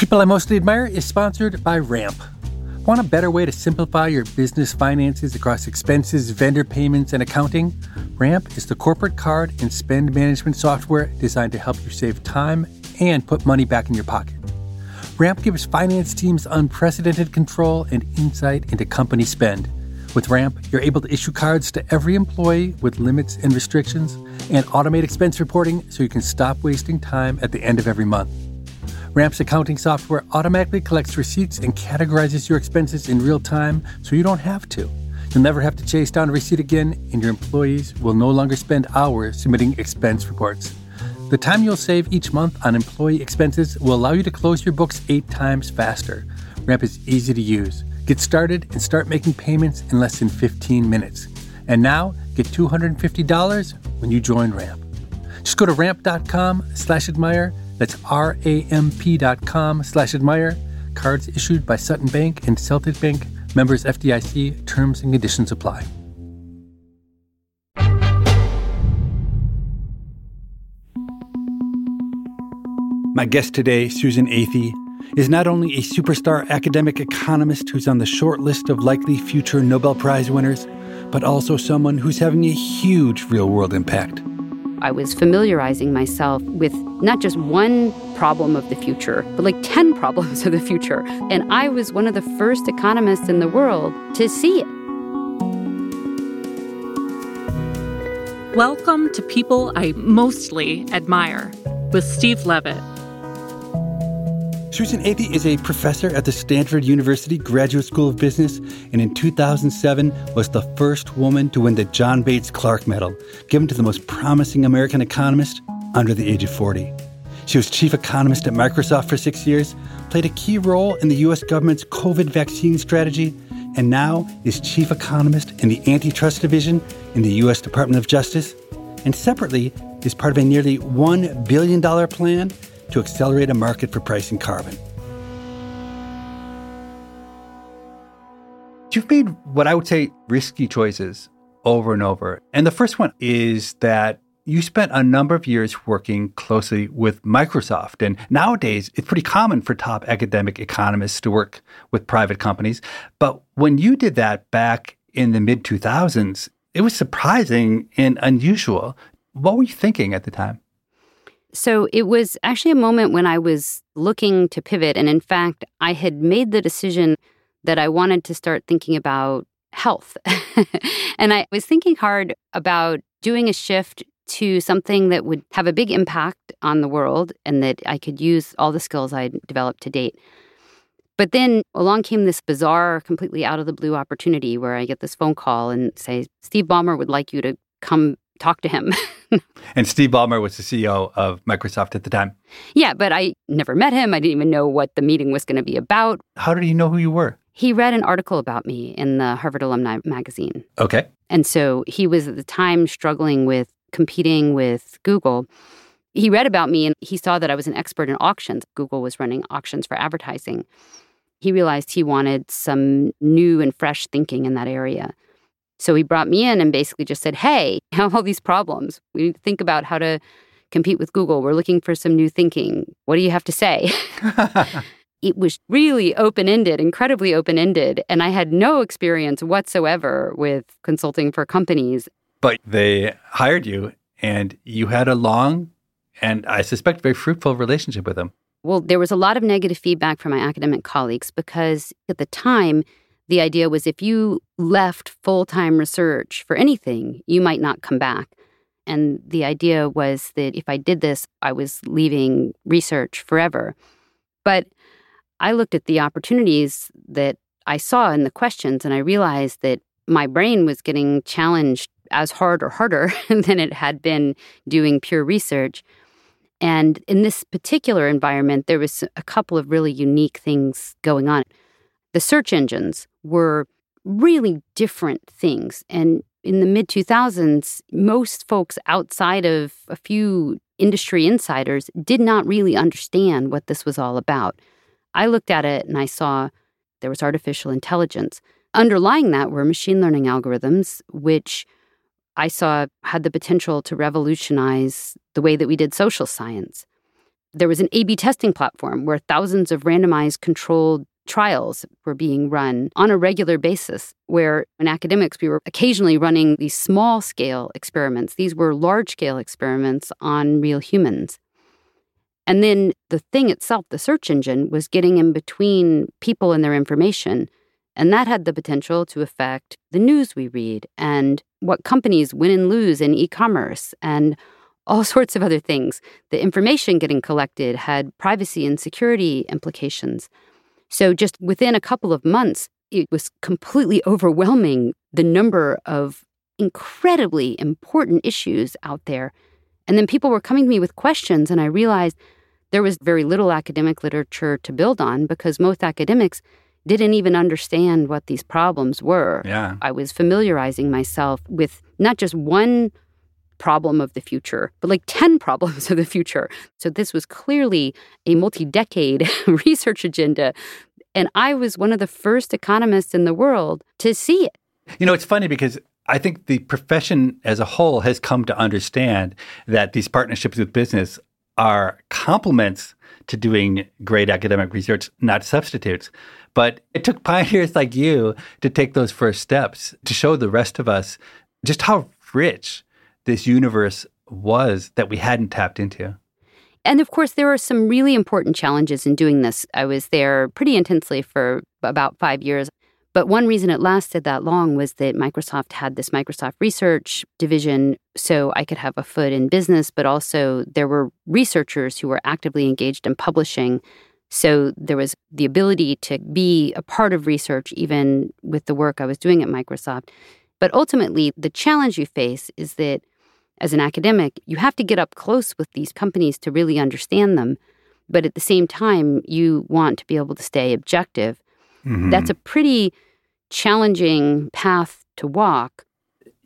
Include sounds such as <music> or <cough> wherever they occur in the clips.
People I Mostly Admire is sponsored by Ramp. Want a better way to simplify your business finances across expenses, vendor payments, and accounting? Ramp is the corporate card and spend management software designed to help you save time and put money back in your pocket. Ramp gives finance teams unprecedented control and insight into company spend. With Ramp, you're able to issue cards to every employee with limits and restrictions and automate expense reporting so you can stop wasting time at the end of every month. Ramp's accounting software automatically collects receipts and categorizes your expenses in real time so you don't have to. You'll never have to chase down a receipt again, and your employees will no longer spend hours submitting expense reports. The time you'll save each month on employee expenses will allow you to close your books eight times faster. Ramp is easy to use. Get started and start making payments in less than 15 minutes. And now, get $250 when you join Ramp. Just go to ramp.com slash admire. That's R-A-M-P dot com slash admire. Cards issued by Sutton Bank and Celtic Bank. Members FDIC. Terms and conditions apply. My guest today, Susan Athey, is not only a superstar academic economist who's on the short list of likely future Nobel Prize winners, but also someone who's having a huge real world impact. I was familiarizing myself with not just one problem of the future, but like 10 <laughs> problems of the future. And I was one of the first economists in the world to see it. Welcome to People I Mostly Admire with Steve Levitt. Susan Athey is a professor at the Stanford University Graduate School of Business and in 2007 was the first woman to win the John Bates Clark Medal, given to the most promising American economist under the age of 40. She was chief economist at Microsoft for six years, played a key role in the U.S. government's COVID vaccine strategy, and now is chief economist in the antitrust division in the U.S. Department of Justice, and separately is part of a nearly $1 billion plan to accelerate a market for pricing carbon. You've made what I would say risky choices over and over. And the first one is that you spent a number of years working closely with Microsoft. And nowadays, it's pretty common for top academic economists to work with private companies. But when you did that back in the mid 2000s, it was surprising and unusual. What were you thinking at the time? So it was actually a moment when I was looking to pivot. And in fact, I had made the decision that I wanted to start thinking about health. <laughs> and I was thinking hard about doing a shift to something that would have a big impact on the world and that I could use all the skills I'd developed to date. But then along came this bizarre, completely out of the blue opportunity where I get this phone call and say, Steve Ballmer would like you to come talk to him. <laughs> and Steve Ballmer was the CEO of Microsoft at the time. Yeah, but I never met him. I didn't even know what the meeting was going to be about. How did he know who you were? He read an article about me in the Harvard Alumni magazine. Okay. And so he was at the time struggling with competing with Google. He read about me and he saw that I was an expert in auctions. Google was running auctions for advertising. He realized he wanted some new and fresh thinking in that area. So he brought me in and basically just said, Hey, <laughs> I have all these problems. We need to think about how to compete with Google. We're looking for some new thinking. What do you have to say? <laughs> it was really open ended, incredibly open ended. And I had no experience whatsoever with consulting for companies. But they hired you and you had a long and I suspect very fruitful relationship with them. Well, there was a lot of negative feedback from my academic colleagues because at the time, the idea was if you left full time research for anything, you might not come back. And the idea was that if I did this, I was leaving research forever. But I looked at the opportunities that I saw in the questions and I realized that my brain was getting challenged as hard or harder <laughs> than it had been doing pure research. And in this particular environment, there was a couple of really unique things going on. The search engines were really different things. And in the mid 2000s, most folks outside of a few industry insiders did not really understand what this was all about. I looked at it and I saw there was artificial intelligence. Underlying that were machine learning algorithms, which I saw had the potential to revolutionize the way that we did social science. There was an A B testing platform where thousands of randomized controlled trials were being run on a regular basis, where in academics, we were occasionally running these small scale experiments. These were large scale experiments on real humans. And then the thing itself, the search engine, was getting in between people and their information. And that had the potential to affect the news we read and what companies win and lose in e commerce and all <laughs> sorts of other things. The information getting collected had privacy and security implications. So, just within a couple of months, it was completely overwhelming the number of incredibly important issues out there. And then people were coming to me with questions, and I realized there was very little academic literature to build on because most academics didn't even understand what these problems were. Yeah. I was familiarizing myself with not just one problem of the future, but like 10 <laughs> problems of the future. So this was clearly a multi decade <laughs> research agenda. And I was one of the first economists in the world to see it. You know, it's funny because I think the profession as a whole has come to understand that these partnerships with business are complements to doing great academic research, not substitutes. But it took pioneers like you to take those first steps to show the rest of us just how rich this universe was that we hadn't tapped into. And of course, there are some really important challenges in doing this. I was there pretty intensely for about five years. But one reason it lasted that long was that Microsoft had this Microsoft Research division, so I could have a foot in business, but also there were researchers who were actively engaged in publishing. So there was the ability to be a part of research, even with the work I was doing at Microsoft. But ultimately, the challenge you face is that as an academic, you have to get up close with these companies to really understand them. But at the same time, you want to be able to stay objective Mm-hmm. That's a pretty challenging path to walk.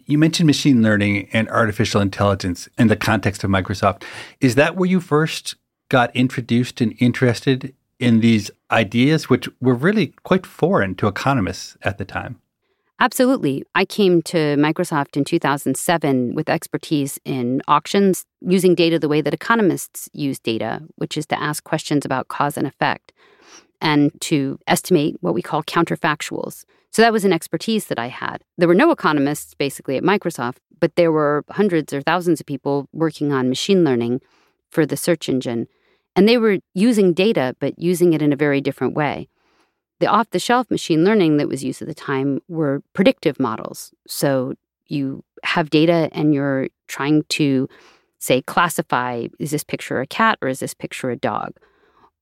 You mentioned machine learning and artificial intelligence in the context of Microsoft. Is that where you first got introduced and interested in these ideas, which were really quite foreign to economists at the time? Absolutely. I came to Microsoft in 2007 with expertise in auctions using data the way that economists use data, which is to ask questions about cause and effect and to estimate what we call counterfactuals. So that was an expertise that I had. There were no economists basically at Microsoft, but there were hundreds or thousands of people working on machine learning for the search engine. And they were using data, but using it in a very different way. The off the shelf machine learning that was used at the time were predictive models. So you have data and you're trying to, say, classify is this picture a cat or is this picture a dog?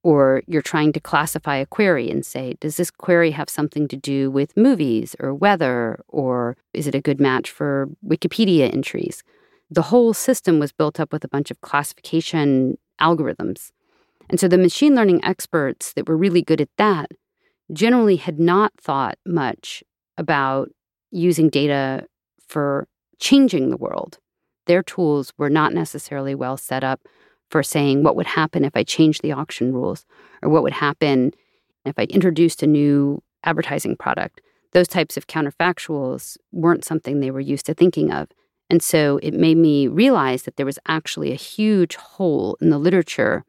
Or you're trying to classify a query and say, does this query have something to do with movies or weather? Or is it a good match for Wikipedia entries? The whole system was built up with a bunch of classification algorithms. And so the machine learning experts that were really good at that generally had not thought much about using data for changing the world. Their tools were not necessarily well set up for saying what would happen if I changed the auction rules or what would happen if I introduced a new advertising product. Those types of counterfactuals weren't something they were used to thinking of. And so it made me realize that there was actually a huge hole in the literature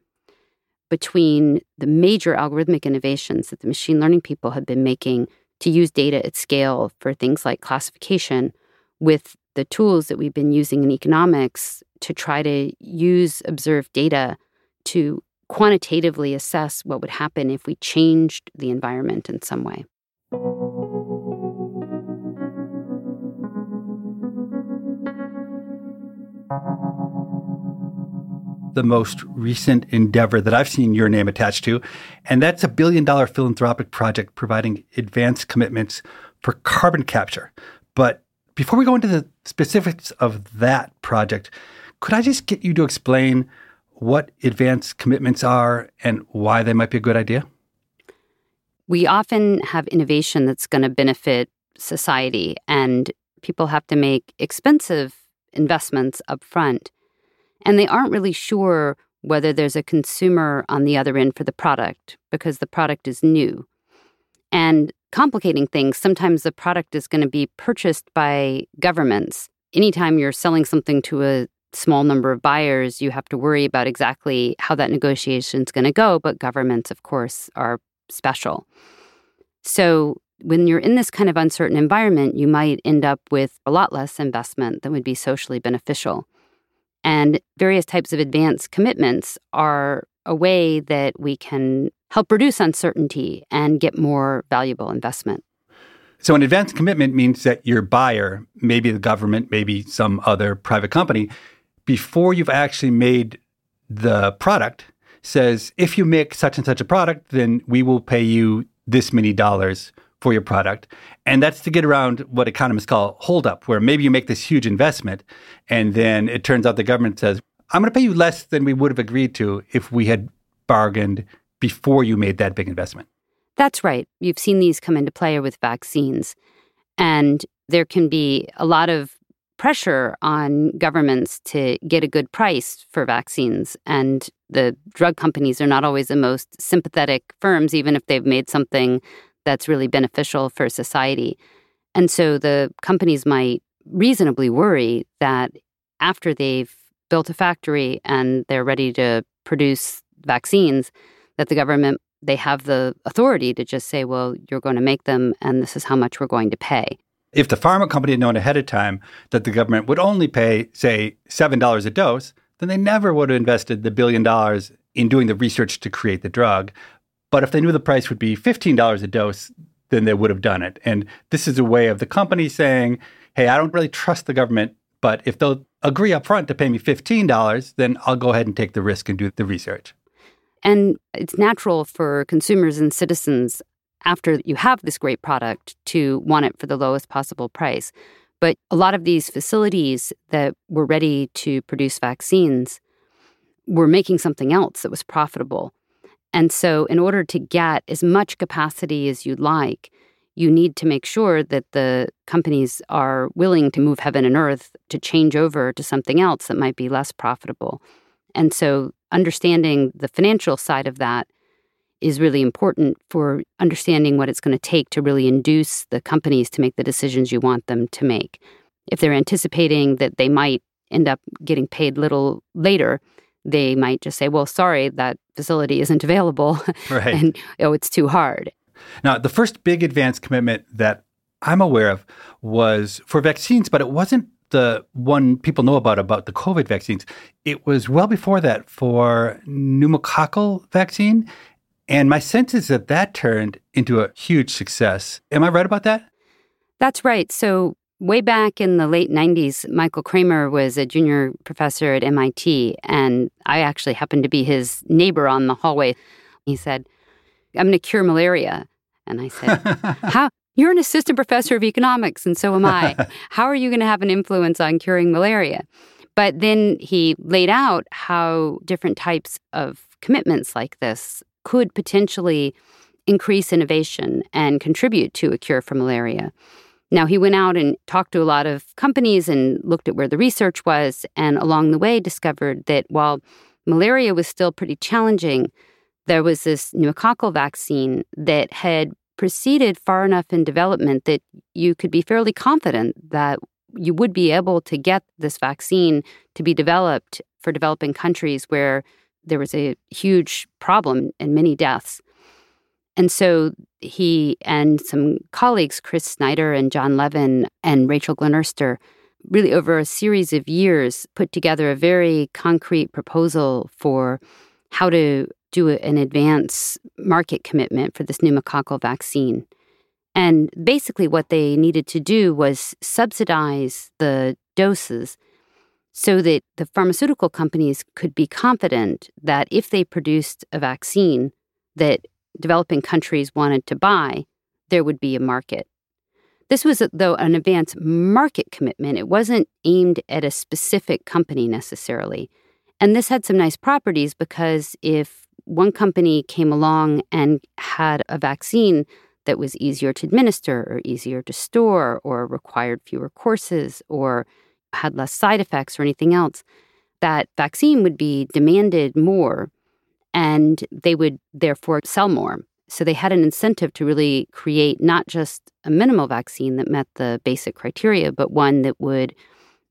between the major algorithmic innovations that the machine learning people had been making to use data at scale for things like classification with the tools that we've been using in economics to try to use observed data to quantitatively assess what would happen if we changed the environment in some way. The most recent endeavor that I've seen your name attached to, and that's a billion dollar philanthropic project providing advanced commitments for carbon capture. But before we go into the specifics of that project, could I just get you to explain what advance commitments are and why they might be a good idea? We often have innovation that's going to benefit society, and people have to make expensive investments up front. And they aren't really sure whether there's a consumer on the other end for the product because the product is new. And complicating things, sometimes the product is going to be purchased by governments. Anytime you're selling something to a small number of buyers, you have to worry about exactly how that negotiation is going to go. But governments, of course, are special. So when you're in this kind of uncertain environment, you might end up with a lot less investment that would be socially beneficial. And various types of advance commitments are a way that we can help reduce uncertainty and get more valuable investment. So, an advance commitment means that your buyer, maybe the government, maybe some other private company, before you've actually made the product, says, if you make such and such a product, then we will pay you this many dollars for your product. And that's to get around what economists call holdup, where maybe you make this huge investment and then it turns out the government says, I'm going to pay you less than we would have agreed to if we had bargained before you made that big investment. That's right. You've seen these come into play with vaccines. And there can be a lot of pressure on governments to get a good price for vaccines. And the drug companies are not always the most sympathetic firms, even if they've made something that's really beneficial for society. And so the companies might reasonably worry that after they've built a factory and they're ready to produce vaccines, that the government they have the authority to just say, well, you're going to make them and this is how much we're going to pay. If the pharma company had known ahead of time that the government would only pay, say, $7 a dose, then they never would have invested the billion dollars in doing the research to create the drug. But if they knew the price would be $15 a dose, then they would have done it. And this is a way of the company saying, hey, I don't really trust the government, but if they'll agree up front to pay me $15, then I'll go ahead and take the risk and do the research. And it's natural for consumers and citizens, after you have this great product, to want it for the lowest possible price. But a lot of these facilities that were ready to produce vaccines were making something else that was profitable. And so, in order to get as much capacity as you'd like, you need to make sure that the companies are willing to move heaven and earth to change over to something else that might be less profitable. And so, understanding the financial side of that is really important for understanding what it's going to take to really induce the companies to make the decisions you want them to make. If they're anticipating that they might end up getting paid little later, they might just say, well, sorry, that facility isn't available. Right. and, oh, it's too hard. Now, the first big advance commitment that I'm aware of was for vaccines, but it wasn't the one people know about about the COVID vaccines. It was well before that for pneumococcal vaccine. And my sense is that that turned into a huge success. Am I right about that? That's right. So Way back in the late 90s, Michael Kremer was a junior professor at MIT, and I actually happened to be his neighbor on the hallway. He said, I'm going to cure malaria. And I said, <laughs> How? You're an assistant professor of economics, and so am I. <laughs> How are you going to have an influence on curing malaria? But then he laid out how different types of commitments like this could potentially increase innovation and contribute to a cure for malaria. Now, he went out and talked to a lot of companies and looked at where the research was, and along the way discovered that while malaria was still pretty challenging, there was this pneumococcal vaccine that had proceeded far enough in development that you could be fairly confident that you would be able to get this vaccine to be developed for developing countries where there was a huge problem and many deaths. And so he and some colleagues, Chris Snyder and John Levin and Rachel Glennerster, really over a series of years put together a very concrete proposal for how to do an advance market commitment for this pneumococcal vaccine. And basically, what they needed to do was subsidize the doses so that the pharmaceutical companies could be confident that if they produced a vaccine that developing countries wanted to buy, there would be a market. This was, though, an advance market commitment. It wasn't aimed at a specific company necessarily. And this had some nice properties because if one company came along and had a vaccine that was easier to administer or easier to store or required fewer courses or had less side effects or anything else, that vaccine would be demanded more and they would therefore sell more. So they had an incentive to really create not just a minimal vaccine that met the basic criteria, but one that would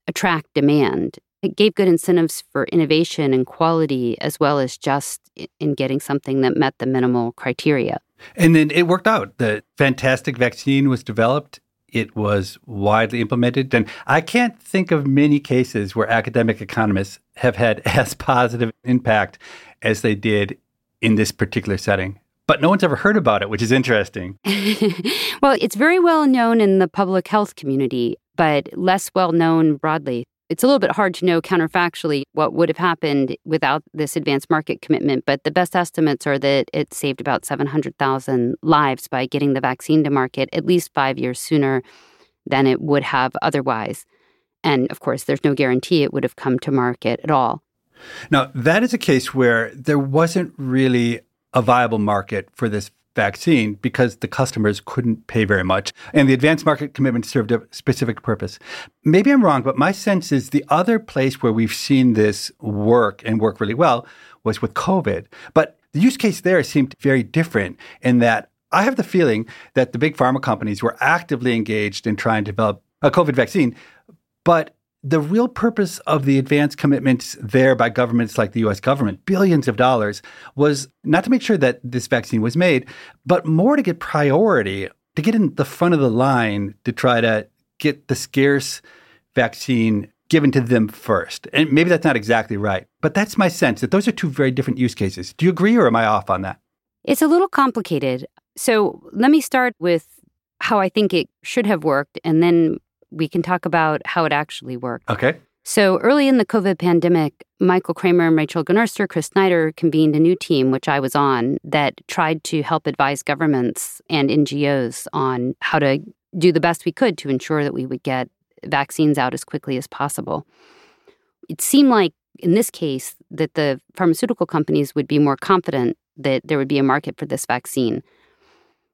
attract demand. It gave good incentives for innovation and quality, as well as just in getting something that met the minimal criteria. And then it worked out. The fantastic vaccine was developed. It was widely implemented. And I can't think of many cases where academic economists have had <laughs> as positive impact as they did in this particular setting. But no one's ever heard about it, which is interesting. <laughs> well, it's very well known in the public health community, but less well known broadly. It's a little bit hard to know counterfactually what would have happened without this advanced market commitment, but the best estimates are that it saved about 700,000 lives by getting the vaccine to market at least five years sooner than it would have otherwise. And of course, there's no guarantee it would have come to market at all. Now, that is a case where there wasn't really a viable market for this vaccine because the customers couldn't pay very much. And the advanced market commitment served a specific purpose. Maybe I'm wrong, but my sense is the other place where we've seen this work and work really well was with COVID. But the use case there seemed very different in that I have the feeling that the big pharma companies were actively engaged in trying to develop a COVID vaccine, but the real purpose of the advance commitments there by governments like the US government, billions of dollars, was not to make sure that this vaccine was made, but more to get priority, to get in the front of the line to try to get the scarce vaccine given to them first. And maybe that's not exactly right, but that's my sense that those are two very different use cases. Do you agree or am I off on that? It's a little complicated. So let me start with how I think it should have worked and then we can talk about how it actually worked. Okay. So early in the COVID pandemic, Michael Kremer and Rachel Glennerster, Chris Snyder convened a new team, which I was on, that tried to help advise governments and NGOs on how to do the best we could to ensure that we would get vaccines out as quickly as possible. It seemed like in this case that the pharmaceutical companies would be more confident that there would be a market for this vaccine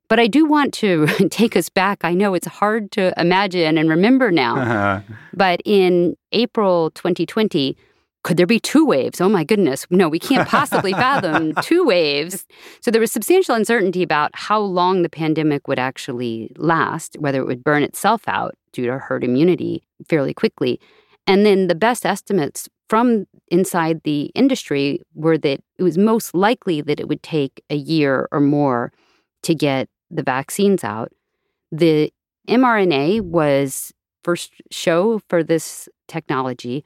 but I do want to <laughs> take us back. I know it's hard to imagine and remember now. Uh-huh. But in April 2020, could there be two waves? Oh my goodness. No, we can't possibly fathom <laughs> two waves. So there was substantial uncertainty about how long the pandemic would actually last, whether it would burn itself out due to herd immunity fairly quickly. And then the best estimates from inside the industry were that it was most likely that it would take a year or more to get the vaccines out. The mRNA was first show for this technology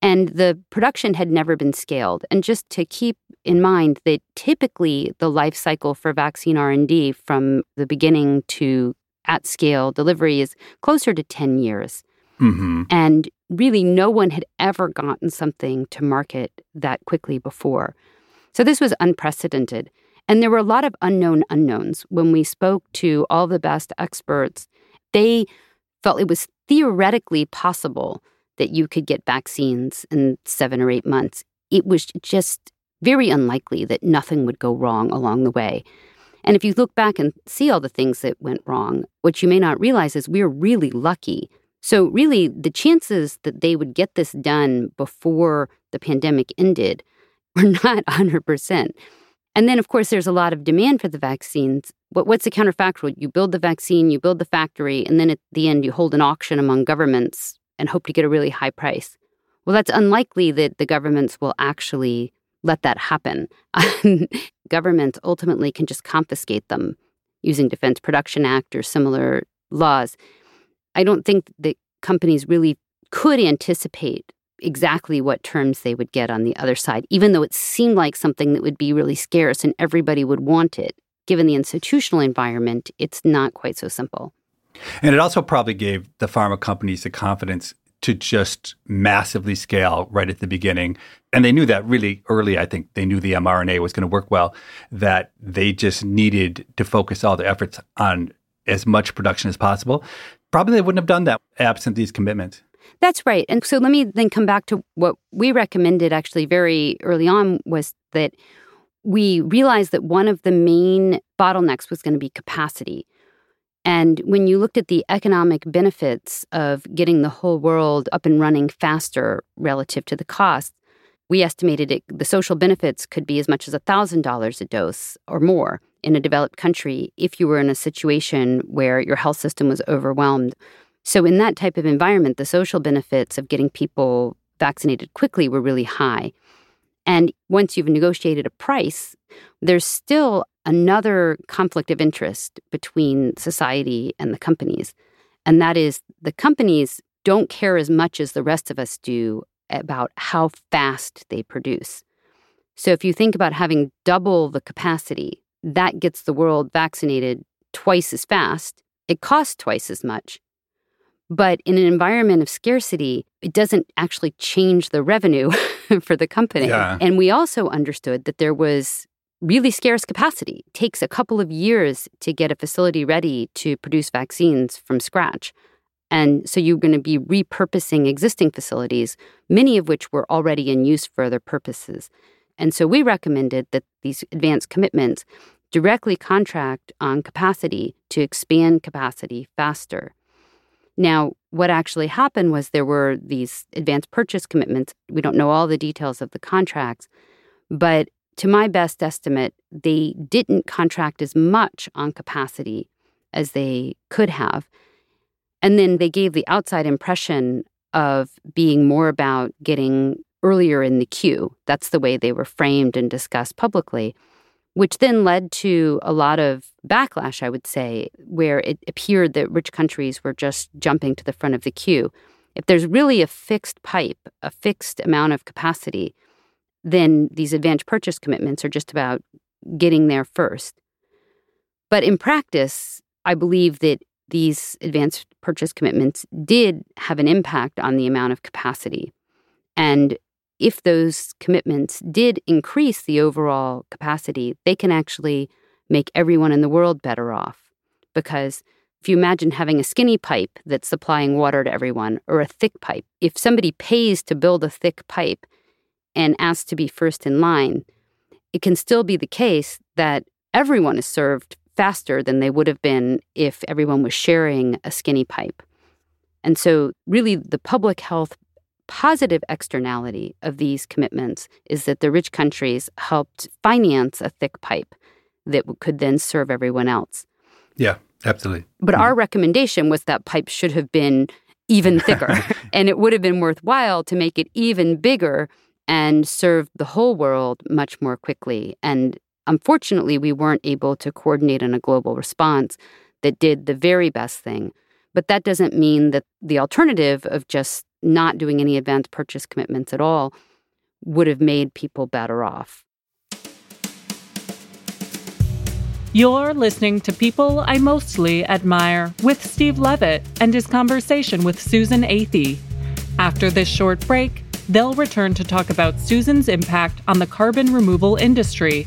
and the production had never been scaled and just to keep in mind that typically the life cycle for vaccine r&d from the beginning to at scale delivery is closer to 10 years mm-hmm. and really no one had ever gotten something to market that quickly before so this was unprecedented and there were a lot of unknown unknowns. When we spoke to all the best experts, they felt it was theoretically possible that you could get vaccines in seven or eight months. It was just very unlikely that nothing would go wrong along the way. And if you look back and see all the things that went wrong, what you may not realize is we're really lucky. So, really, the chances that they would get this done before the pandemic ended were <laughs> not 100%. And then, of course, there's a lot of demand for the vaccines. What, what's the counterfactual? You build the vaccine, you build the factory, and then at the end, you hold an auction among governments and hope to get a really high price. Well, that's unlikely that the governments will actually let that happen. <laughs> governments ultimately can just confiscate them using Defense Production Act or similar laws. I don't think that companies really could anticipate exactly what terms they would get on the other side, even though it seemed like something that would be really scarce and everybody would want it. Given the institutional environment, it's not quite so simple. And it also probably gave the pharma companies the confidence to just massively scale right at the beginning. And they knew that really early. I think they knew the mRNA was going to work well, that they just needed to focus all their efforts on as much production as possible. Probably they wouldn't have done that absent these commitments. That's right. And so let me then come back to what we recommended actually very early on was that we realized that one of the main bottlenecks was going to be capacity. And when you looked at the economic benefits of getting the whole world up and running faster relative to the cost, we estimated it, the social benefits could be as much as $1,000 a dose or more in a developed country if you were in a situation where your health system was overwhelmed. So, in that type of environment, the social benefits of getting people vaccinated quickly were really high. And once you've negotiated a price, there's still another conflict of interest between society and the companies. And that is the companies don't care as much as the rest of us do about how fast they produce. So if you think about having double the capacity, that gets the world vaccinated twice as fast. It costs twice as much. But in an environment of scarcity, it doesn't actually change the revenue <laughs> for the company. Yeah. And we also understood that there was really scarce capacity. It takes a couple of years to get a facility ready to produce vaccines from scratch. And so you're going to be repurposing existing facilities, many of which were already in use for other purposes. And so we recommended that these advanced commitments directly contract on capacity to expand capacity faster. Now, what actually happened was there were these advanced purchase commitments. We don't know all the details of the contracts, but to my best estimate, they didn't contract as much on capacity as they could have. And then they gave the outside impression of being more about getting earlier in the queue. That's the way they were framed and discussed publicly, which then led to a lot of backlash, I would say, where it appeared that rich countries were just jumping to the front of the queue. If there's really a fixed pipe, a fixed amount of capacity, then these advanced purchase commitments are just about getting there first. But in practice, I believe that these advanced purchase commitments did have an impact on the amount of capacity. And if those commitments did increase the overall capacity, they can actually make everyone in the world better off. Because if you imagine having a skinny pipe that's supplying water to everyone or a thick pipe, if somebody pays to build a thick pipe and asks to be first in line, it can still be the case that everyone is served faster than they would have been if everyone was sharing a skinny pipe. And so, really, the public health positive externality of these commitments is that the rich countries helped finance a thick pipe that could then serve everyone else. Yeah, absolutely. But mm-hmm. our recommendation was that pipe should have been even <laughs> thicker, and it would have been worthwhile to make it even bigger and serve the whole world much more quickly. And unfortunately, we weren't able to coordinate on a global response that did the very best thing. But that doesn't mean that the alternative of just not doing any advance purchase commitments at all would have made people better off. You're listening to People I Mostly Admire with Steve Levitt and his conversation with Susan Athey. After this short break, they'll return to talk about Susan's impact on the carbon removal industry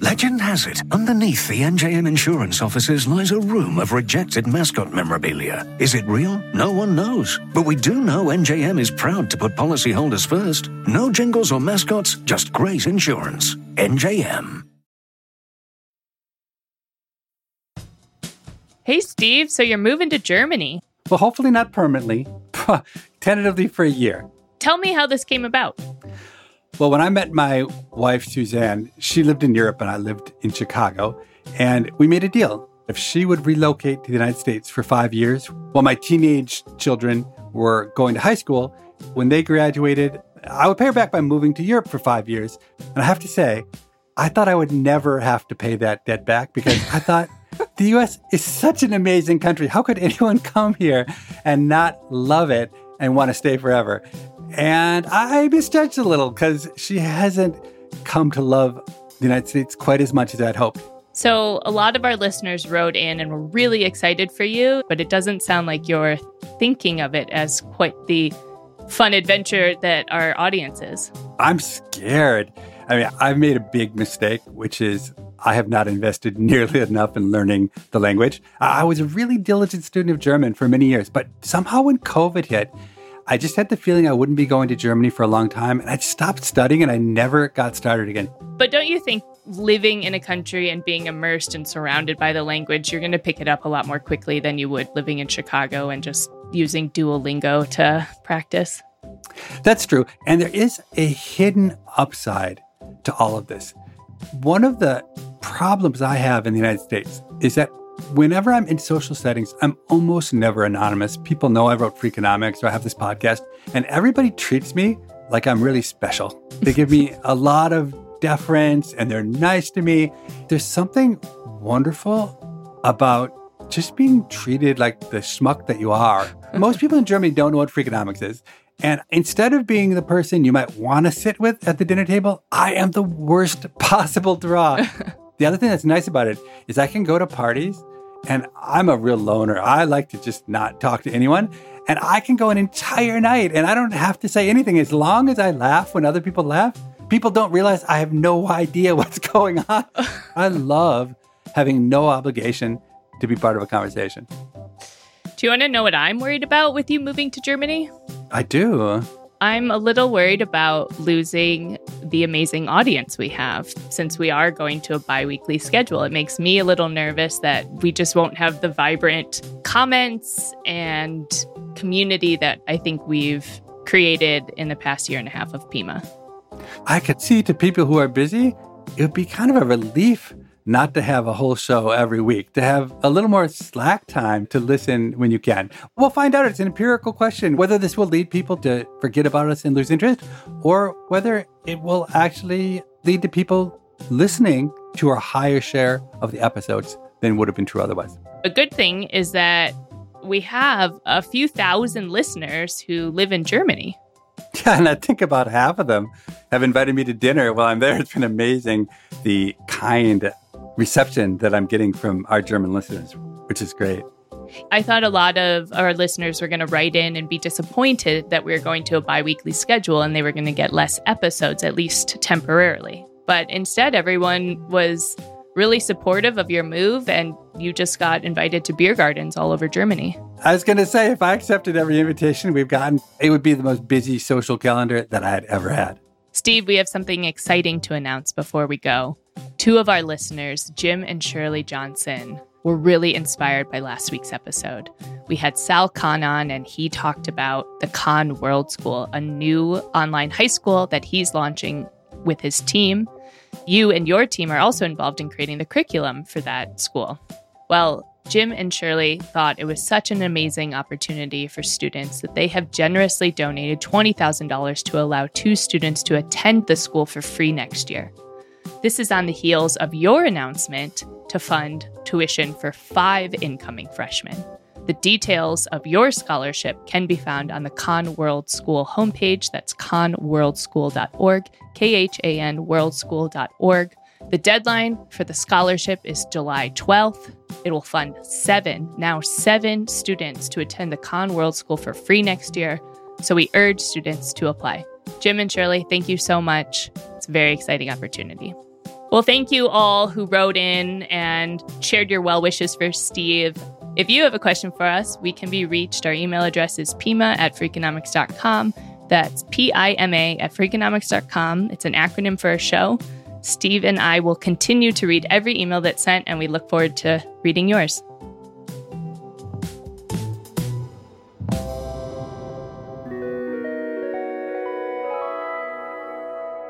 Legend has it, underneath the NJM insurance offices lies a room of rejected mascot memorabilia. Is it real? No one knows. But we do know NJM is proud to put policyholders first. No jingles or mascots, just great insurance. NJM. Hey, Steve, so you're moving to Germany. Well, hopefully not permanently, <laughs> tentatively for a year. Tell me how this came about. Well, when I met my wife, Suzanne, she lived in Europe and I lived in Chicago. And we made a deal. If she would relocate to the United States for five years while my teenage children were going to high school, when they graduated, I would pay her back by moving to Europe for five years. And I have to say, I thought I would never have to pay that debt back because I thought <laughs> the US is such an amazing country. How could anyone come here and not love it and want to stay forever? And I misjudged a little because she hasn't come to love the United States quite as much as I'd hoped. So, a lot of our listeners wrote in and were really excited for you, but it doesn't sound like you're thinking of it as quite the fun adventure that our audience is. I'm scared. I mean, I've made a big mistake, which is I have not invested <laughs> nearly enough in learning the language. I was a really diligent student of German for many years, but somehow when COVID hit, I just had the feeling I wouldn't be going to Germany for a long time, and I stopped studying and I never got started again. But don't you think living in a country and being immersed and surrounded by the language, you're going to pick it up a lot more quickly than you would living in Chicago and just using Duolingo to practice? That's true. And there is a hidden upside to all of this. One of the problems I have in the United States is that whenever I'm in social settings, I'm almost never anonymous. People know I wrote Freakonomics or I have this podcast, and everybody treats me like I'm really special. They give me <laughs> a lot of deference and they're nice to me. There's something wonderful about just being treated like the schmuck that you are. <laughs> Most people in Germany don't know what Freakonomics is. And instead of being the person you might want to sit with at the dinner table, I am the worst <laughs> possible draw. The other thing that's nice about it is I can go to parties and I'm a real loner. I like to just not talk to anyone. And I can go an entire night and I don't have to say anything as long as I laugh when other people laugh. People don't realize I have no idea <laughs> what's going on. I love having no obligation to be part of a conversation. Do you want to know what I'm worried about with you moving to Germany? I do. I'm a little worried about losing the amazing audience we have since we are going to a bi weekly schedule. It makes me a little nervous that we just won't have the vibrant comments and community that I think we've created in the past year and a half of Pima. I could see to people who are busy, it would be kind of a relief not to have a whole show every week, to have a little more slack time to listen when you can. We'll find out. It's an empirical question whether this will lead people to forget about us and lose interest, or whether it will actually lead to people listening to a higher share of the episodes than would have been true otherwise. A good thing is that we have a few thousand listeners who live in Germany. Yeah, and I think about half of them have invited me to dinner while I'm there. It's been amazing the kind reception that I'm getting from our German listeners, which is great. I thought a lot of our listeners were going to write in and be disappointed that we are going to a bi weekly schedule and they were going to get less episodes, at least temporarily. But instead, everyone was really supportive of your move and you just got invited to beer gardens all over Germany. I was going to say, if I accepted every invitation we've gotten, it would be the most busy social calendar that I had ever had. Steve, we have something exciting to announce before we go. Two of our listeners, Jim and Shirley Johnson, were really inspired by last week's episode. We had Sal Khan on, and he talked about the Khan World School, a new online high school that he's launching with his team. You and your team are also involved in creating the curriculum for that school. Well, Jim and Shirley thought it was such an amazing opportunity for students that they have generously donated $20,000 to allow two students to attend the school for free next year. This is on the heels of your announcement to fund tuition for five incoming freshmen. The details of your scholarship can be found on the Khan World School homepage. That's khanworldschool.org, K H A N worldschool.org. The deadline for the scholarship is July 12th. It will fund seven, now seven students to attend the Khan World School for free next year. So we urge students to apply. Jim and Shirley, thank you so much. It's a very exciting opportunity. Well, thank you all who wrote in and shared your well wishes for Steve. If you have a question for us, we can be reached. Our email address is pima at freakonomics.com. That's P I M A at freakonomics.com. It's an acronym for our show. Steve and I will continue to read every email that's sent, and we look forward to reading yours.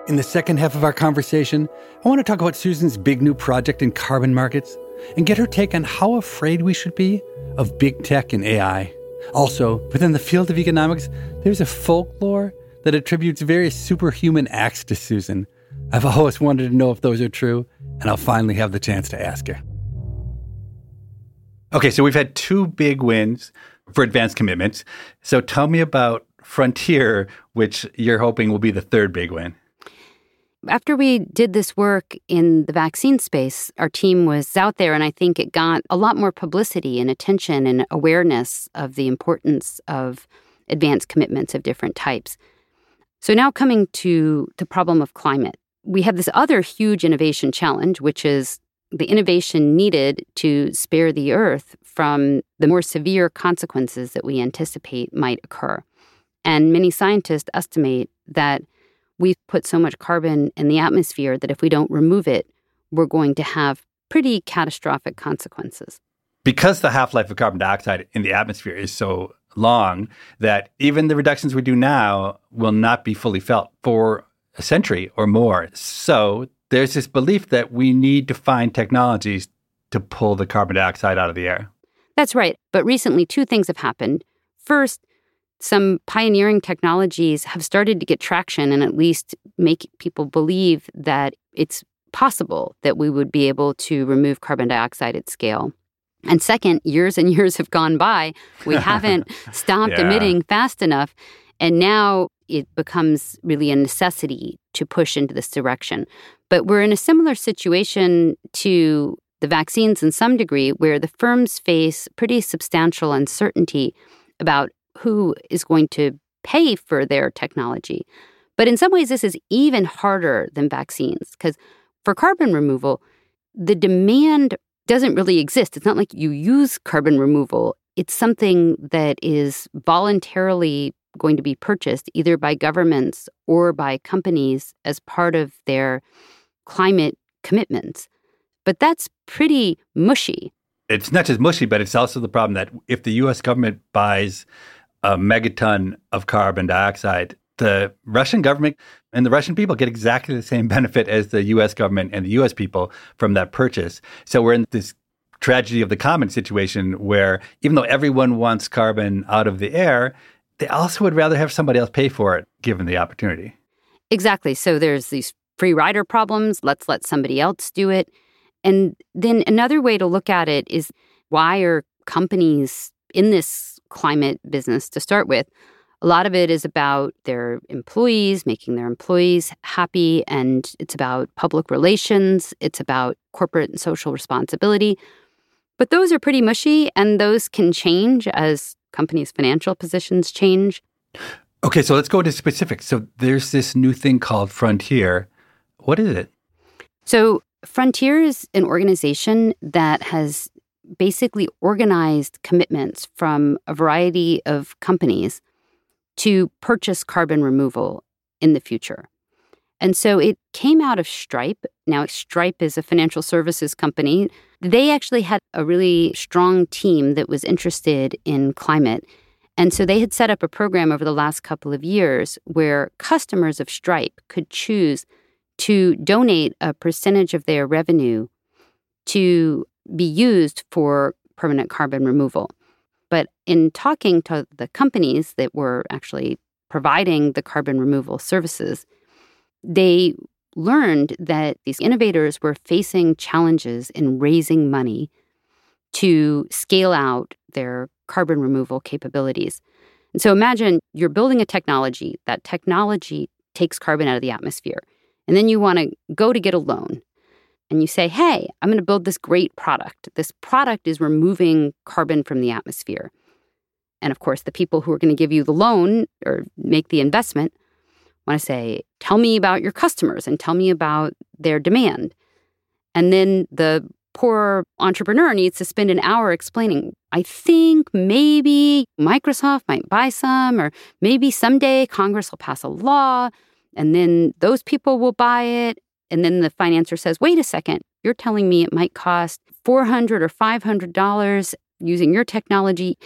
In the second half of our conversation, I want to talk about Susan's big new project in carbon markets and get her take on how afraid we should be of big tech and AI. Also, within the field of economics, there's a folklore that attributes various superhuman acts to Susan. I've always wanted to know if those are true, and I'll finally have the chance to ask her. Okay, so we've had two big wins for advanced commitments. So tell me about Frontier, which you're hoping will be the third big win. After we did this work in the vaccine space, our team was out there, and I think it got a lot more publicity and attention and awareness of the importance of advanced commitments of different types. So, now coming to the problem of climate, we have this other huge innovation challenge, which is the innovation needed to spare the Earth from the more severe consequences that we anticipate might occur. And many scientists estimate that we've put so much carbon in the atmosphere that if we don't remove it, we're going to have pretty catastrophic consequences. Because the half life of carbon dioxide in the atmosphere is so long that even the reductions we do now will not be fully felt for a century or more. So there's this belief that we need to find technologies to pull the carbon dioxide out of the air. That's right. But recently, two things have happened. First, some pioneering technologies have started to get traction and at least make people believe that it's possible that we would be able to remove carbon dioxide at scale. And second, years and <laughs> years have gone by. We <laughs> haven't stopped yeah. emitting fast enough. And now it becomes really a necessity to push into this direction. But we're in a similar situation to the vaccines in some degree, where the firms face pretty substantial uncertainty about who is going to pay for their technology. But in some ways, this is even harder than vaccines because for carbon removal, the demand doesn't really exist. It's not like you use carbon removal, it's something that is voluntarily going to be purchased either by governments or by companies as part of their climate commitments. But that's pretty mushy. It's not just mushy, but it's also the problem that if the US government buys a megaton of carbon dioxide, the Russian government and the Russian people get exactly the same <laughs> benefit as the US government and the US people from that purchase. So we're in this tragedy of the common situation where even though everyone wants carbon out of the air, they also would rather have somebody else pay for it given the opportunity. Exactly. So there's these free rider problems. Let's let somebody else do it. And then another way to look at it is why are companies in this climate business to start with. A lot of it is about their employees, making their employees happy, and it's about public relations, it's about corporate and social responsibility. But those are pretty mushy, and those can change as companies' financial positions change. Okay, so let's go into specifics. So there's this new thing called Frontier. What is it? So Frontier is an organization that has basically organized commitments from a variety of companies to purchase carbon removal in the future. And so it came out of Stripe. Now, Stripe is a financial services company. They actually had a really strong team that was interested in climate. And so they had set up a program over the last couple of years where customers of Stripe could choose to donate a percentage of their revenue to be used for permanent carbon removal. But in talking to the companies that were actually providing the carbon removal services, they learned that these innovators were facing challenges in raising money to scale out their carbon removal capabilities. And so imagine you're building a technology, that technology takes carbon out of the atmosphere. And then you want to go to get a loan. And you say, hey, I'm going to build this great product. This product is removing carbon from the atmosphere. And of course, the people who are going to give you the loan or make the investment want to say, tell me about your customers and tell me about their demand. And then the poor entrepreneur needs to spend an hour explaining, I think maybe Microsoft might buy some, or maybe someday Congress will pass a law, and then those people will buy it. And then the financier says, wait a second, you're telling me it might cost 400 or $500 using your technology.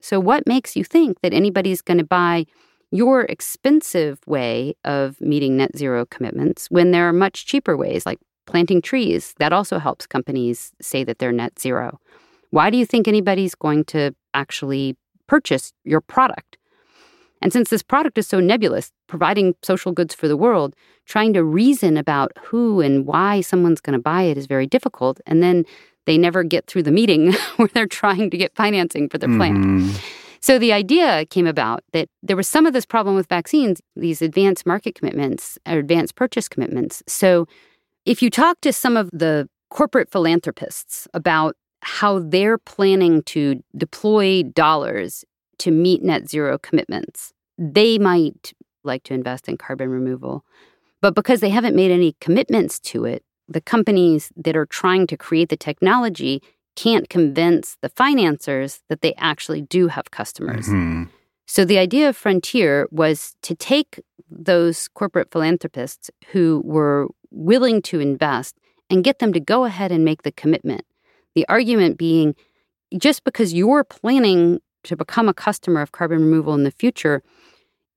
So, what makes you think that anybody's going to buy your expensive way of meeting net zero commitments when there are much cheaper ways like planting trees. That also helps companies say that they're net zero. Why do you think anybody's going to actually purchase your product? And since this product is so nebulous, providing social goods for the world, trying to reason about who and why someone's going to buy it is very difficult. And then they never get through the meeting <laughs> where they're trying to get financing for their mm-hmm. plant. So the idea came about that there was some of this problem with vaccines, these advanced market commitments or advanced purchase commitments. So if you talk to some of the corporate philanthropists about how they're planning to deploy dollars to meet net zero commitments, they might like to invest in carbon removal. But because they haven't made any commitments to it, the companies that are trying to create the technology can't convince the financiers that they actually do have customers. Mm-hmm. So the idea of Frontier was to take those corporate philanthropists who were willing to invest and get them to go ahead and make the commitment. The argument being just because you're planning to become a customer of carbon removal in the future,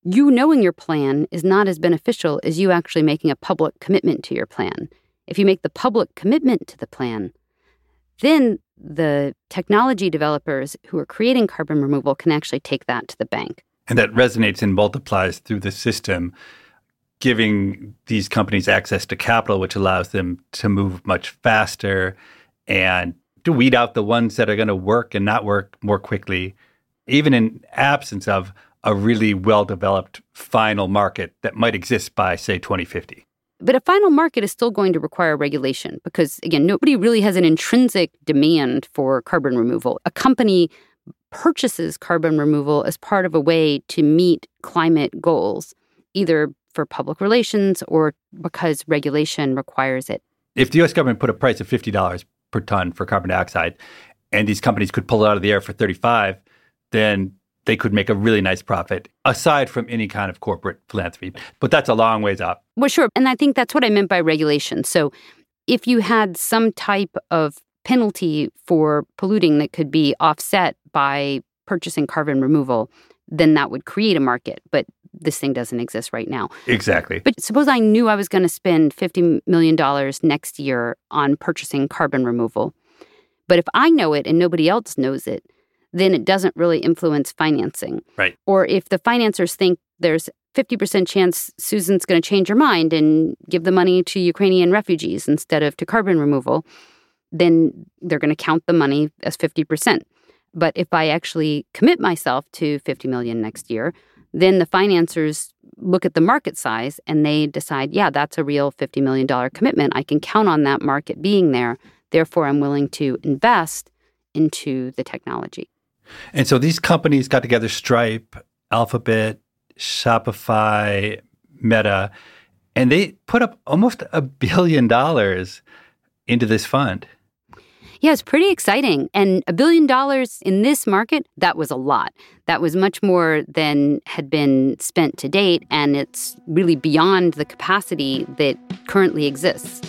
you knowing your plan is not as beneficial as you actually making a public commitment to your plan. If you make the public commitment to the plan, then the technology developers who are creating carbon removal can actually take that to the bank. And that resonates and multiplies through the system, giving these companies access to capital, which allows them to move much faster and to weed out the ones that are going to work and not work more quickly, even in absence of a really well developed final market that might exist by, say, 2050. But a final market is still going to require regulation because, again, nobody really has an intrinsic demand for carbon removal. A company purchases carbon removal as part of a way to meet climate goals, either for public relations or because regulation requires it. If the US government put a price of $50 per ton for carbon dioxide and these companies could pull it out of the air for 35, then they could make a really nice profit aside from any kind of corporate philanthropy. But that's a long ways up. Well, sure. And I think that's what I meant by regulation. So if you had some type of penalty for polluting that could be offset by purchasing carbon removal, then that would create a market. But this thing doesn't exist right now. Exactly. But suppose I knew I was going to spend $50 million next year on purchasing carbon removal. But if I know it and nobody else knows it, then it doesn't really influence financing. Right. Or if the financiers think there's 50% chance Susan's going to change her mind and give the money to Ukrainian refugees instead of to carbon removal, then they're going to count the money as 50%. But if I actually commit myself to 50 million next year, then the financiers look at the market size and they decide, yeah, that's a real $50 million commitment. I can count on that market being there. Therefore, I'm willing to invest into the technology. And so these companies got together Stripe, Alphabet, Shopify, Meta, and they put up almost a billion dollars into this fund. Yeah, it's pretty exciting. And a billion dollars in this market, that was a lot. That was much more than had been spent to date. And it's really beyond the capacity that currently exists.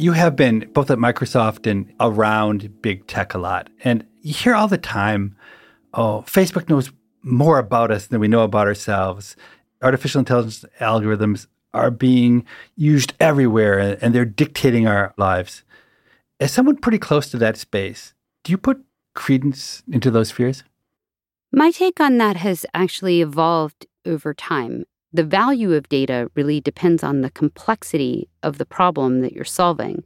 You have been both at Microsoft and around big tech a lot. And you hear all the time, oh, Facebook knows more about us than we know about ourselves. Artificial intelligence algorithms are being used everywhere and they're dictating our lives. As someone pretty close to that space, do you put credence into those fears? My take on that has actually evolved over time. The value of data really depends on the complexity of the problem that you're solving.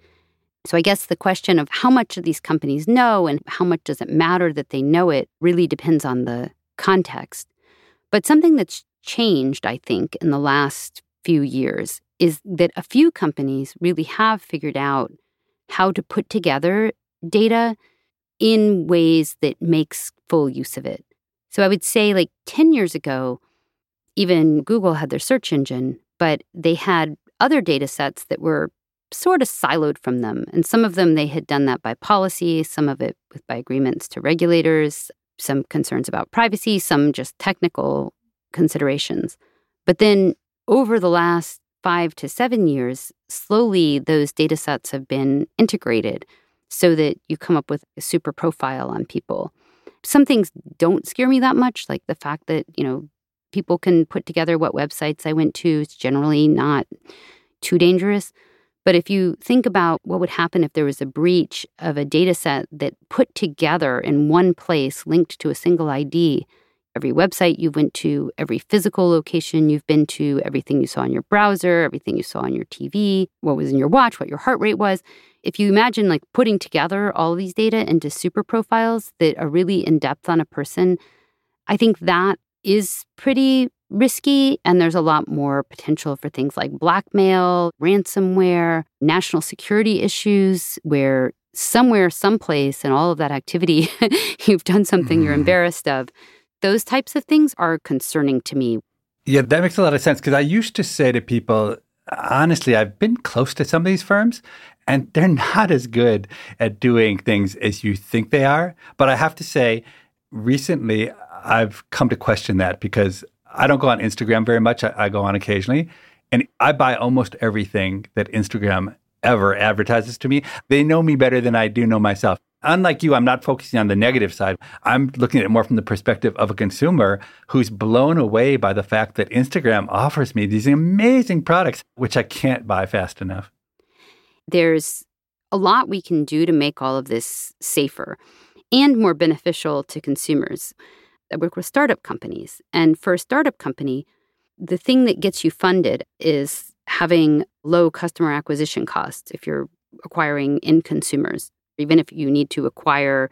So I guess the question of how much do these companies know and how much does it matter that they know it really depends on the context. But something that's changed, I think, in the last few years is that a few companies really have figured out how to put together data in ways that makes full use of it. So I would say like 10 years ago, even Google had their search engine, but they had other data sets that were sort of siloed from them. And some of them they had done that by policy, some of it with by agreements to regulators, some concerns about privacy, some just technical considerations. But then over the last five to seven years, slowly those data sets have been integrated so that you come up with a super profile on people. Some things don't scare me that much, like the fact that, you know, people can put together what websites I went to. It's generally not too dangerous. But if you think about what would happen if there was a breach of a data set that put together in one place, linked to a single ID, every website you went to, every physical location you've been to, everything you saw on your browser, everything you saw on your TV, what was in your watch, what your heart rate was. If you imagine like putting together all these data into super profiles that are really in depth on a person, I think that is pretty risky, and there's a lot more potential for things like blackmail, ransomware, national security issues, where somewhere, someplace, in all of that activity, <laughs> you've done something mm. you're mm-hmm. embarrassed of. Those types of things are concerning to me. Yeah, that makes a lot of sense because I used to say to people, honestly, I've been close to some of these firms and they're <laughs> not as good at doing things as you think they are. But I have to say, recently, I've come to question that because I don't go on Instagram very much. I, I go on occasionally, and I buy almost everything that Instagram ever advertises to me. They know me better than I do know myself. Unlike you, I'm not focusing on the negative side. I'm looking at it more from the perspective of a consumer who's blown away by the fact that Instagram offers me these amazing products, which I can't buy fast enough. There's a lot we can do to make all of this safer and more beneficial to consumers. I work with startup companies. And for a startup company, the thing that gets you funded is having low customer acquisition costs if you're acquiring in consumers. Even if you need to acquire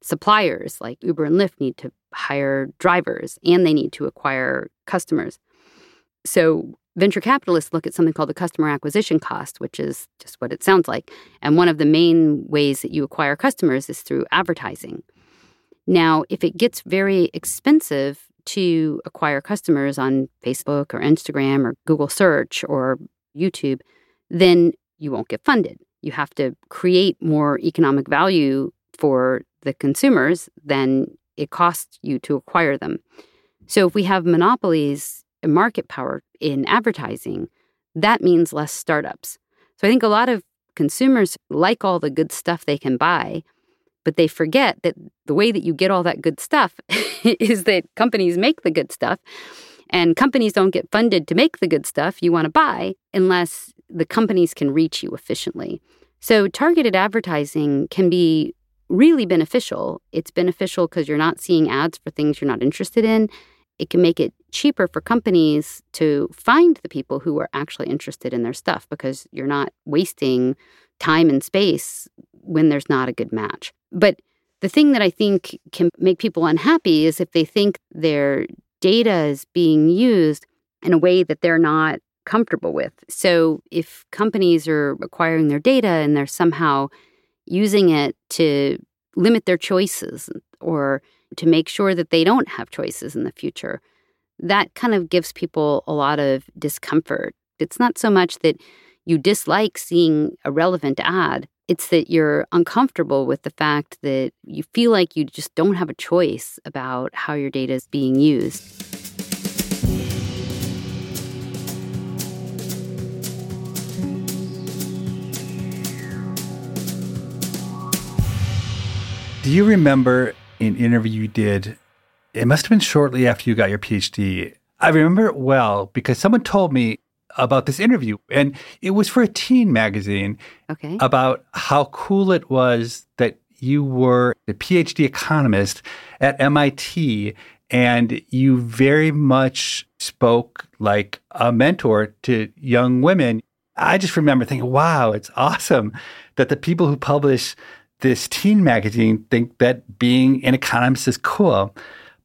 suppliers like Uber and Lyft need to hire drivers and they need to acquire customers. So venture capitalists look at something called the customer acquisition cost, which is just what it sounds like. And one of the main ways that you acquire customers is through advertising. Now, if it gets very expensive to acquire customers on Facebook or Instagram or Google search or YouTube, then you won't get funded. You have to create more economic value for the consumers than it costs you to acquire them. So if we have monopolies and market power in advertising, that means less startups. So I think a lot of consumers like all the good stuff they can buy, but they forget that the way that you get all that good stuff <laughs> is that companies make the good stuff. And companies don't get funded to make the good stuff you want to buy unless the companies can reach you efficiently. So, targeted advertising can be really beneficial. It's beneficial because you're not seeing ads for things you're not interested in. It can make it cheaper for companies to find the people who are actually interested in their stuff because you're not wasting time and space when there's not a good match. But the thing that I think can make people unhappy is if they think their data is being used in a way that they're not comfortable with. So if companies are acquiring their data and they're somehow using it to limit their choices or to make sure that they don't have choices in the future, that kind of gives people a lot of discomfort. It's not so much that you dislike seeing a relevant ad, it's that you're uncomfortable with the fact that you feel like you just don't have a choice about how your data is being used. Do you remember an interview you did It must have been shortly after you got your PhD. I remember it well because someone told me about this interview, and it was for a teen magazine Okay. about how cool it was that you were a PhD economist at MIT and you very much spoke like a mentor to young women. I just remember thinking, wow, it's awesome that the people who publish this teen magazine think that being an economist is cool.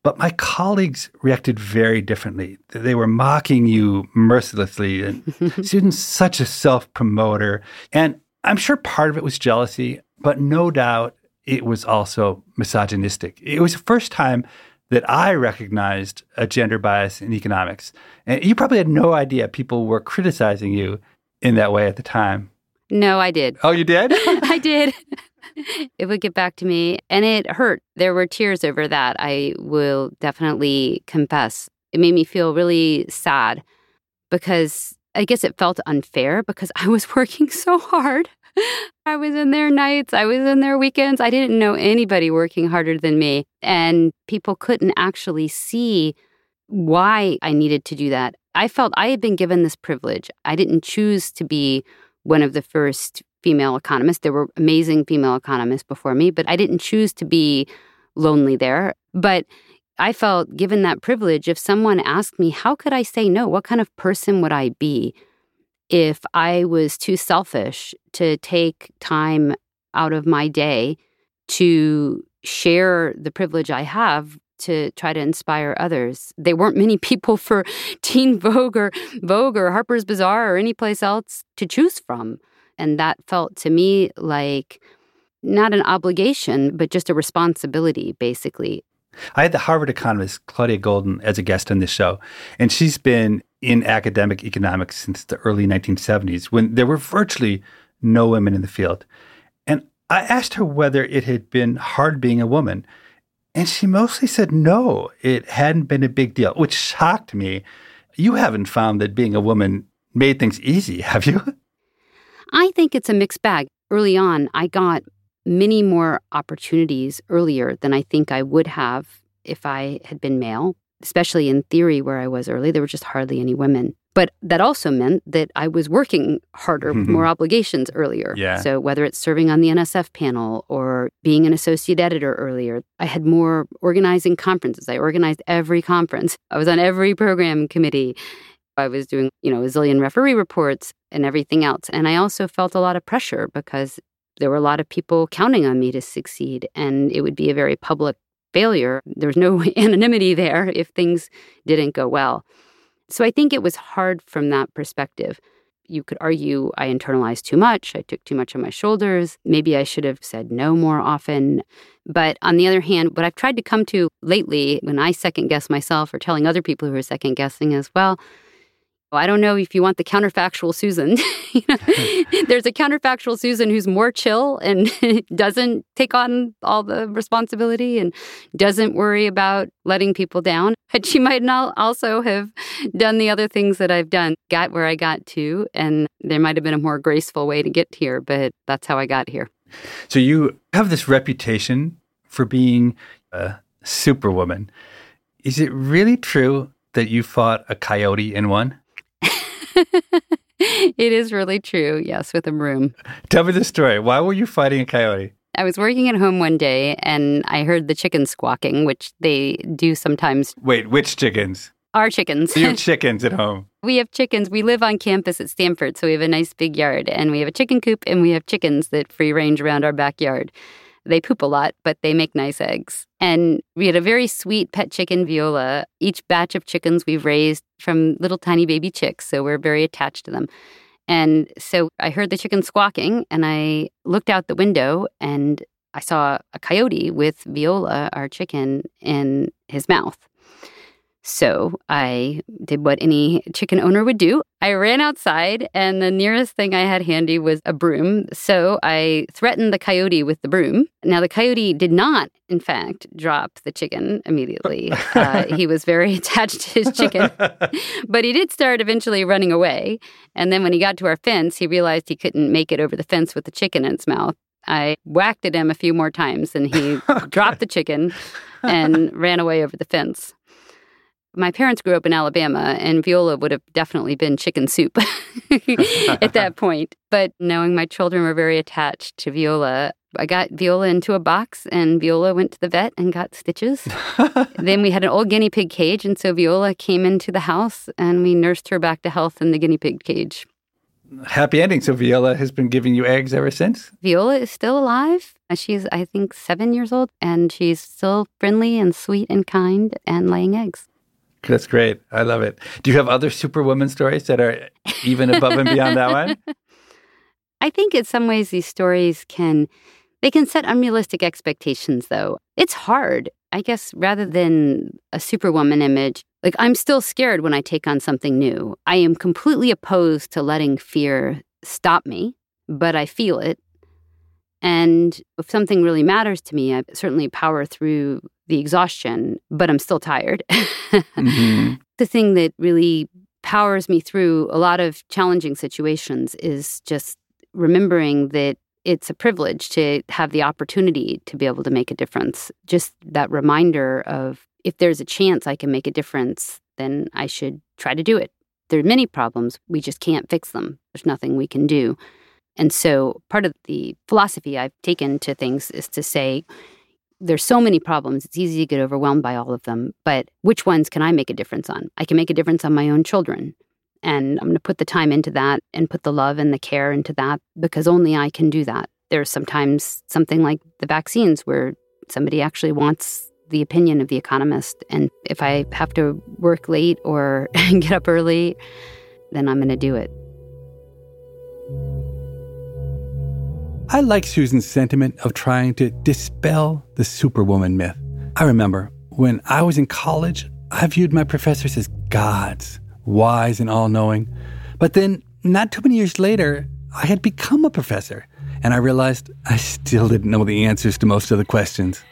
But my colleagues reacted very differently. They were mocking you mercilessly. And <laughs> Susan's such a self promoter. And I'm sure part of it was jealousy, but no doubt it was also misogynistic. It was the first time that I recognized a gender bias in economics. And you probably had no idea people were criticizing you in that way at the time. No, I did. Oh, you did? <laughs> I did. <laughs> it would get back to me and it hurt. There were tears over that. I will definitely confess. It made me feel really sad because I guess it felt unfair because I was <laughs> working so hard. I was in there nights, I was in there weekends. I didn't know anybody working harder than me. And people couldn't actually see why I needed to do that. I felt I had been given this privilege. I didn't choose to be one of the first female economists. There were amazing female economists before me, but I didn't choose to be lonely there. But I felt given that privilege, if someone asked me, how could I say no? What kind of person would I be if I was too selfish to take time out of my day to share the privilege I have to try to inspire others. There weren't many <laughs> people for Teen Vogue or Vogue or Harper's Bazaar or any place else to choose from. And that felt to me like not an obligation, but just a responsibility, basically. I had the Harvard economist Claudia Goldin as a guest on this show, and she's been in academic economics since the early 1970s when there were virtually no women in the field. And I asked her whether it had been hard being a woman, and she mostly said no, it hadn't been a big deal, which shocked me. You haven't found that being a woman made things easy, <laughs> have you? I think it's a mixed bag. Early on, I got many more opportunities earlier than I think I would have if I had been male, especially in theory where I was early. There were just hardly any women. But that also meant that I was working harder, more <laughs> obligations earlier. Yeah. So whether it's serving on the NSF panel or being an associate editor earlier, I had more organizing conferences. I organized every conference. I was on every program committee. I was doing, you know, a zillion referee reports and everything else. And I also felt a lot of pressure because there were a lot of people counting on me to succeed and it would be a very public failure. There was no <laughs> anonymity there if things didn't go well. So I think it was hard from that perspective. You could argue I internalized too much. I took too much on my shoulders. Maybe I should have said no more often. But on the other hand, what I've tried to come to lately when I second guess myself or telling other people who are second guessing as well, I don't know if you want the counterfactual Susan. <laughs> you know, <laughs> there's a counterfactual Susan who's more chill and <laughs> doesn't take on all the responsibility and doesn't worry about letting people down. But she might not also have done the other things that I've done, got where I got to, and there might have been a more graceful way to get here, but that's how I got here. So you have this reputation for being a superwoman. Is it really true that you fought a coyote and won? <laughs> it is really true, yes, with a broom. Tell me the story. Why were you fighting a coyote? I was working at home one day and I heard the chickens squawking, which they do sometimes. Wait, which chickens? Our chickens. You have <laughs> chickens at home. we have chickens. We live on campus at Stanford, so we have a nice big yard and we have a chicken coop and we have chickens that free range around our backyard. They poop a lot, but they make nice eggs. And we had a very sweet pet chicken, Viola. Each batch of chickens we've raised from little tiny baby chicks, so we're very attached to them. And so I heard the chicken squawking and I looked out the window and I saw a coyote with Viola, our chicken, in his mouth. So I did what any chicken owner would do. I ran outside, and the nearest thing I had handy was a broom. So I threatened the coyote with the broom. Now, the coyote did not, in fact, drop the chicken immediately. <laughs> Uh, he was very <laughs> attached to his chicken, <laughs> but he did start eventually running away. And then when he got to our fence, he realized he couldn't make it over the fence with the chicken in its mouth. I whacked at him a few more times and he dropped the chicken. and ran away over the fence. My parents grew up in Alabama, and Viola would have definitely been chicken soup <laughs> at that <laughs> point. But knowing my children were very attached to Viola, I got Viola into a box, and Viola went to the vet and got stitches. <laughs> then we had an old guinea pig cage, and so Viola came into the house, and we nursed her back to health in the guinea pig cage. Happy ending. So Viola has been giving you eggs ever since? Viola is still alive. Uh, she's, I think, seven years old, and she's still friendly and sweet and kind and laying eggs. That's great. I love it. Do you have other superwoman stories that are even above and beyond that one? <laughs> I think in some ways these stories can they can set unrealistic expectations though. It's hard. I guess rather than a superwoman image, like I'm still scared when I take on something new. I am completely opposed to letting fear stop me, but I feel it. And if something really matters to me, I certainly power through the exhaustion, but I'm still tired. mm-hmm. <laughs> The thing that really powers me through a lot of challenging situations is just remembering that it's a privilege to have the opportunity to be able to make a difference. Just that reminder of if there's a chance I can make a difference, then I should try to do it. There are many problems, we just can't fix them. There's nothing we can do. And so part of the philosophy I've taken to things is to say, there's so many problems. It's easy to get overwhelmed by all of them. But which ones can I make a difference on? I can make a difference on my own children. And I'm going to put the time into that and put the love and the care into that because only I can do that. There's sometimes something like the vaccines where somebody actually wants the opinion of the economist. And if I have to work late or <laughs> get up early, then I'm going to do it. I like Susan's sentiment of trying to dispel the superwoman myth. I remember when I was in college, I viewed my professors as gods, wise and all knowing. But then, not too many years later, I had become a professor, and I realized I still didn't know the answers to most of the questions.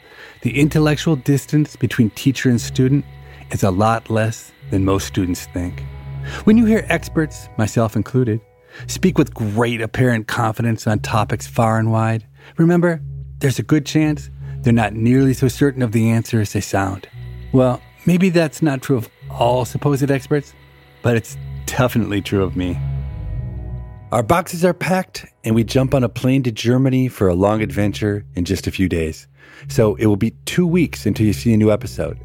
The intellectual distance between teacher and student is a lot less than most students think. When you hear experts, myself included, speak with great apparent confidence on topics far and wide, remember, there's a good chance they're not nearly so certain of the answer as they sound. Well, maybe that's not true of all supposed experts, but it's definitely true of me. Our boxes are packed, and we jump on a plane to Germany for a long adventure in just a few days. So it will be two weeks until you see a new episode.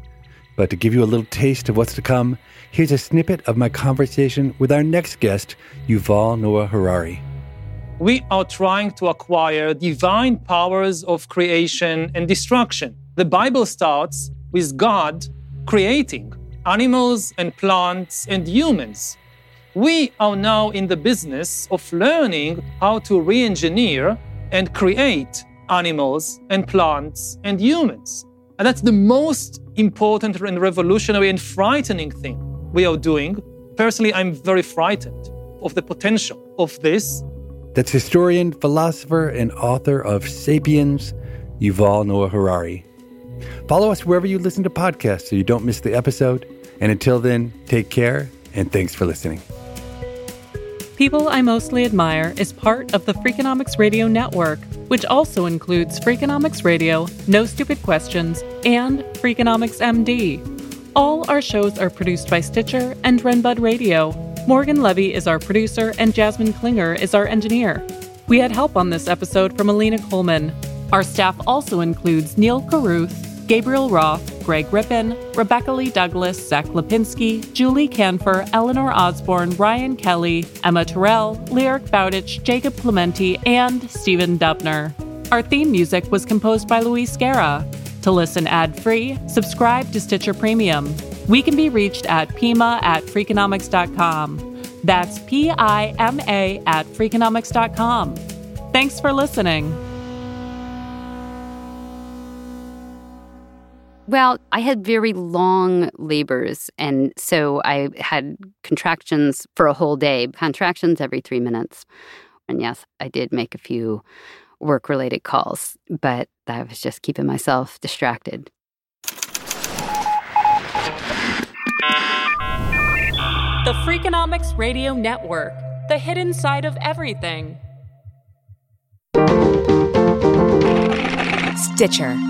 But to give you a little taste of what's to come, Here's a snippet of my conversation with our next guest, Yuval Noah Harari. We are trying to acquire divine powers of creation and destruction. The Bible starts with God creating animals and plants and humans. We are now in the business of learning how to re engineer and create animals and plants and humans. And that's the most important and revolutionary and frightening thing we are doing. Personally, I'm very frightened of the potential of this. That's historian, philosopher, and author of Sapiens, Yuval Noah Harari. Follow us wherever you listen to podcasts so you don't miss the episode. And until then, take care and thanks for listening. People I Mostly Admire is part of the Freakonomics Radio Network, which also includes Freakonomics Radio, No Stupid Questions, and Freakonomics MD. All our shows are produced by Stitcher and Renbud Radio. Morgan Levy is our producer, and Jasmine Klinger is our engineer. We had help on this episode from Alina Coleman. Our staff also includes Neil Carruth, Gabriel Roth, Greg Rippin, Rebecca Lee Douglas, Zach Lipinski, Julie Kanfer, Eleanor Osborne, Ryan Kelly, Emma Tyrrell, Lyric Bowditch, Jacob Clemente, and Stephen Dubner. Our theme music was composed by Luis Guerra. To listen ad free, subscribe to Stitcher Premium. We can be reached at pima at freakonomics.com. That's P I M A at freakonomics.com. Thanks for listening. Well, I had very long labors, and so I had contractions for a whole day, contractions every three minutes. And yes, I did make a few work related calls, but I was just keeping myself distracted. The Freakonomics Radio Network, the hidden side of everything. Stitcher.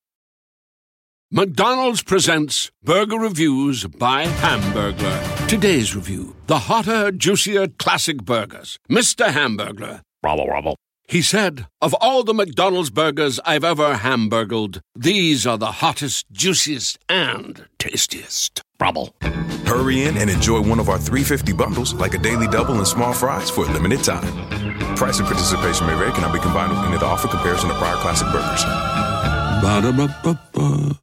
McDonald's presents Burger Reviews by Hamburglar. Today's review the hotter, juicier classic burgers. Mr. Hamburglar. Robble, robble. He said, Of all the McDonald's burgers I've ever hamburgled, these are the hottest, juiciest, and tastiest. Brabble. Hurry in and enjoy one of our 350 bundles, like a daily double and small fries, for a limited time. Price and participation may vary, and cannot be combined with any other offer comparison to prior classic burgers. Ba-da-ba-ba-ba.